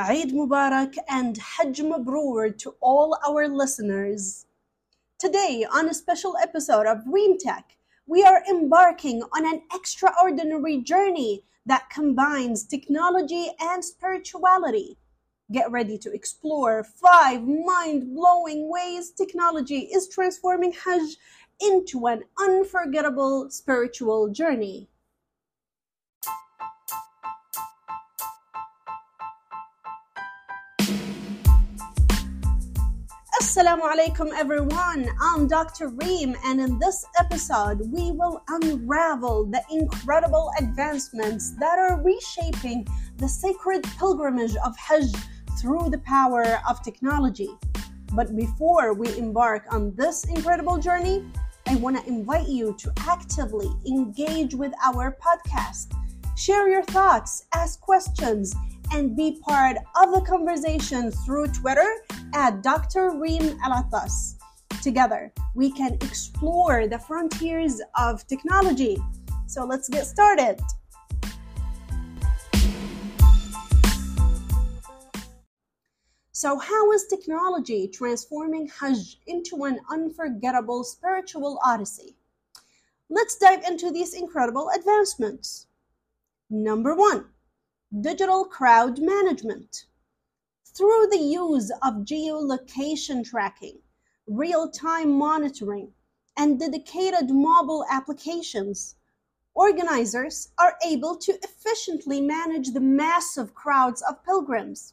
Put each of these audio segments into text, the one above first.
Eid Mubarak and Hajj Mabrur to all our listeners. Today, on a special episode of ReemTech, we are embarking on an extraordinary journey that combines technology and spirituality. Get ready to explore five mind blowing ways technology is transforming Hajj into an unforgettable spiritual journey. Assalamu alaikum everyone. I'm Dr. Reem and in this episode we will unravel the incredible advancements that are reshaping the sacred pilgrimage of Hajj through the power of technology. But before we embark on this incredible journey, I want to invite you to actively engage with our podcast. Share your thoughts, ask questions, and be part of the conversation through Twitter at Dr. Reem Alattas. Together, we can explore the frontiers of technology. So let's get started. So, how is technology transforming Hajj into an unforgettable spiritual odyssey? Let's dive into these incredible advancements. Number one, digital crowd management. Through the use of geolocation tracking, real time monitoring, and dedicated mobile applications, organizers are able to efficiently manage the massive crowds of pilgrims.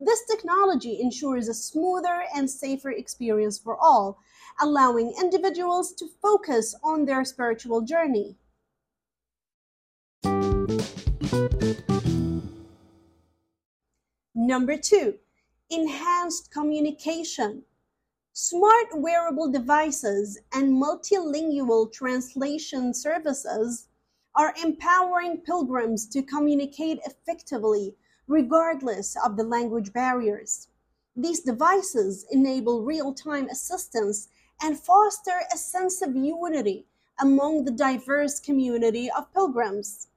This technology ensures a smoother and safer experience for all, allowing individuals to focus on their spiritual journey. Number two, enhanced communication. Smart wearable devices and multilingual translation services are empowering pilgrims to communicate effectively regardless of the language barriers. These devices enable real time assistance and foster a sense of unity among the diverse community of pilgrims.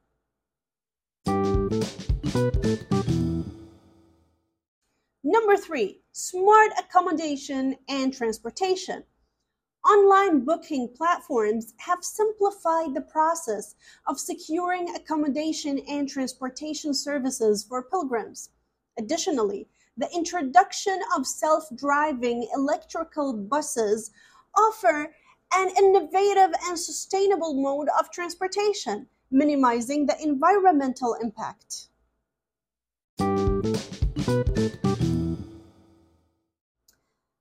Number three, smart accommodation and transportation. Online booking platforms have simplified the process of securing accommodation and transportation services for pilgrims. Additionally, the introduction of self driving electrical buses offer an innovative and sustainable mode of transportation, minimizing the environmental impact.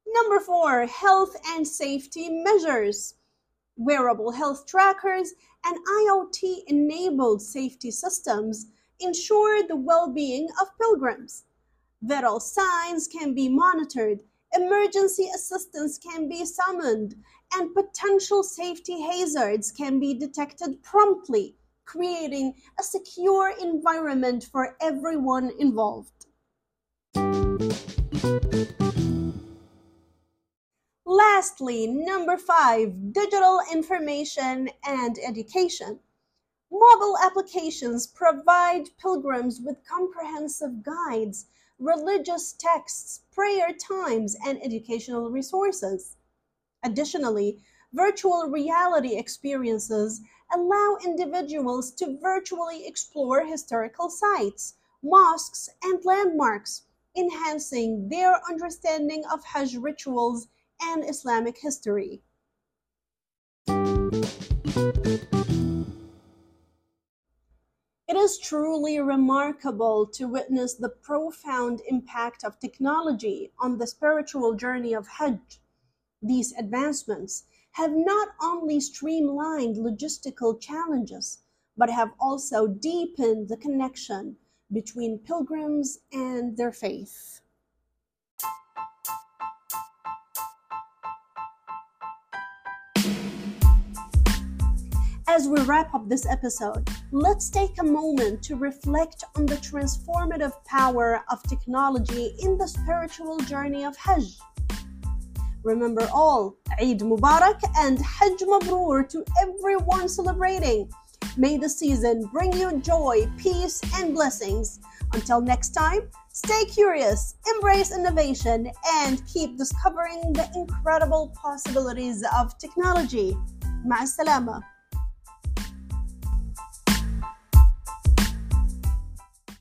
Number four, health and safety measures. Wearable health trackers and IoT enabled safety systems ensure the well being of pilgrims. Vital signs can be monitored, emergency assistance can be summoned, and potential safety hazards can be detected promptly, creating a secure environment for everyone involved. Lastly, number five, digital information and education. Mobile applications provide pilgrims with comprehensive guides, religious texts, prayer times, and educational resources. Additionally, virtual reality experiences allow individuals to virtually explore historical sites, mosques, and landmarks, enhancing their understanding of Hajj rituals and Islamic history. It is truly remarkable to witness the profound impact of technology on the spiritual journey of Hajj. These advancements have not only streamlined logistical challenges, but have also deepened the connection between pilgrims and their faith. As we wrap up this episode, let's take a moment to reflect on the transformative power of technology in the spiritual journey of Hajj. Remember all, Eid Mubarak and Hajj Mabrur to everyone celebrating. May the season bring you joy, peace, and blessings. Until next time, stay curious, embrace innovation, and keep discovering the incredible possibilities of technology. Ma salama.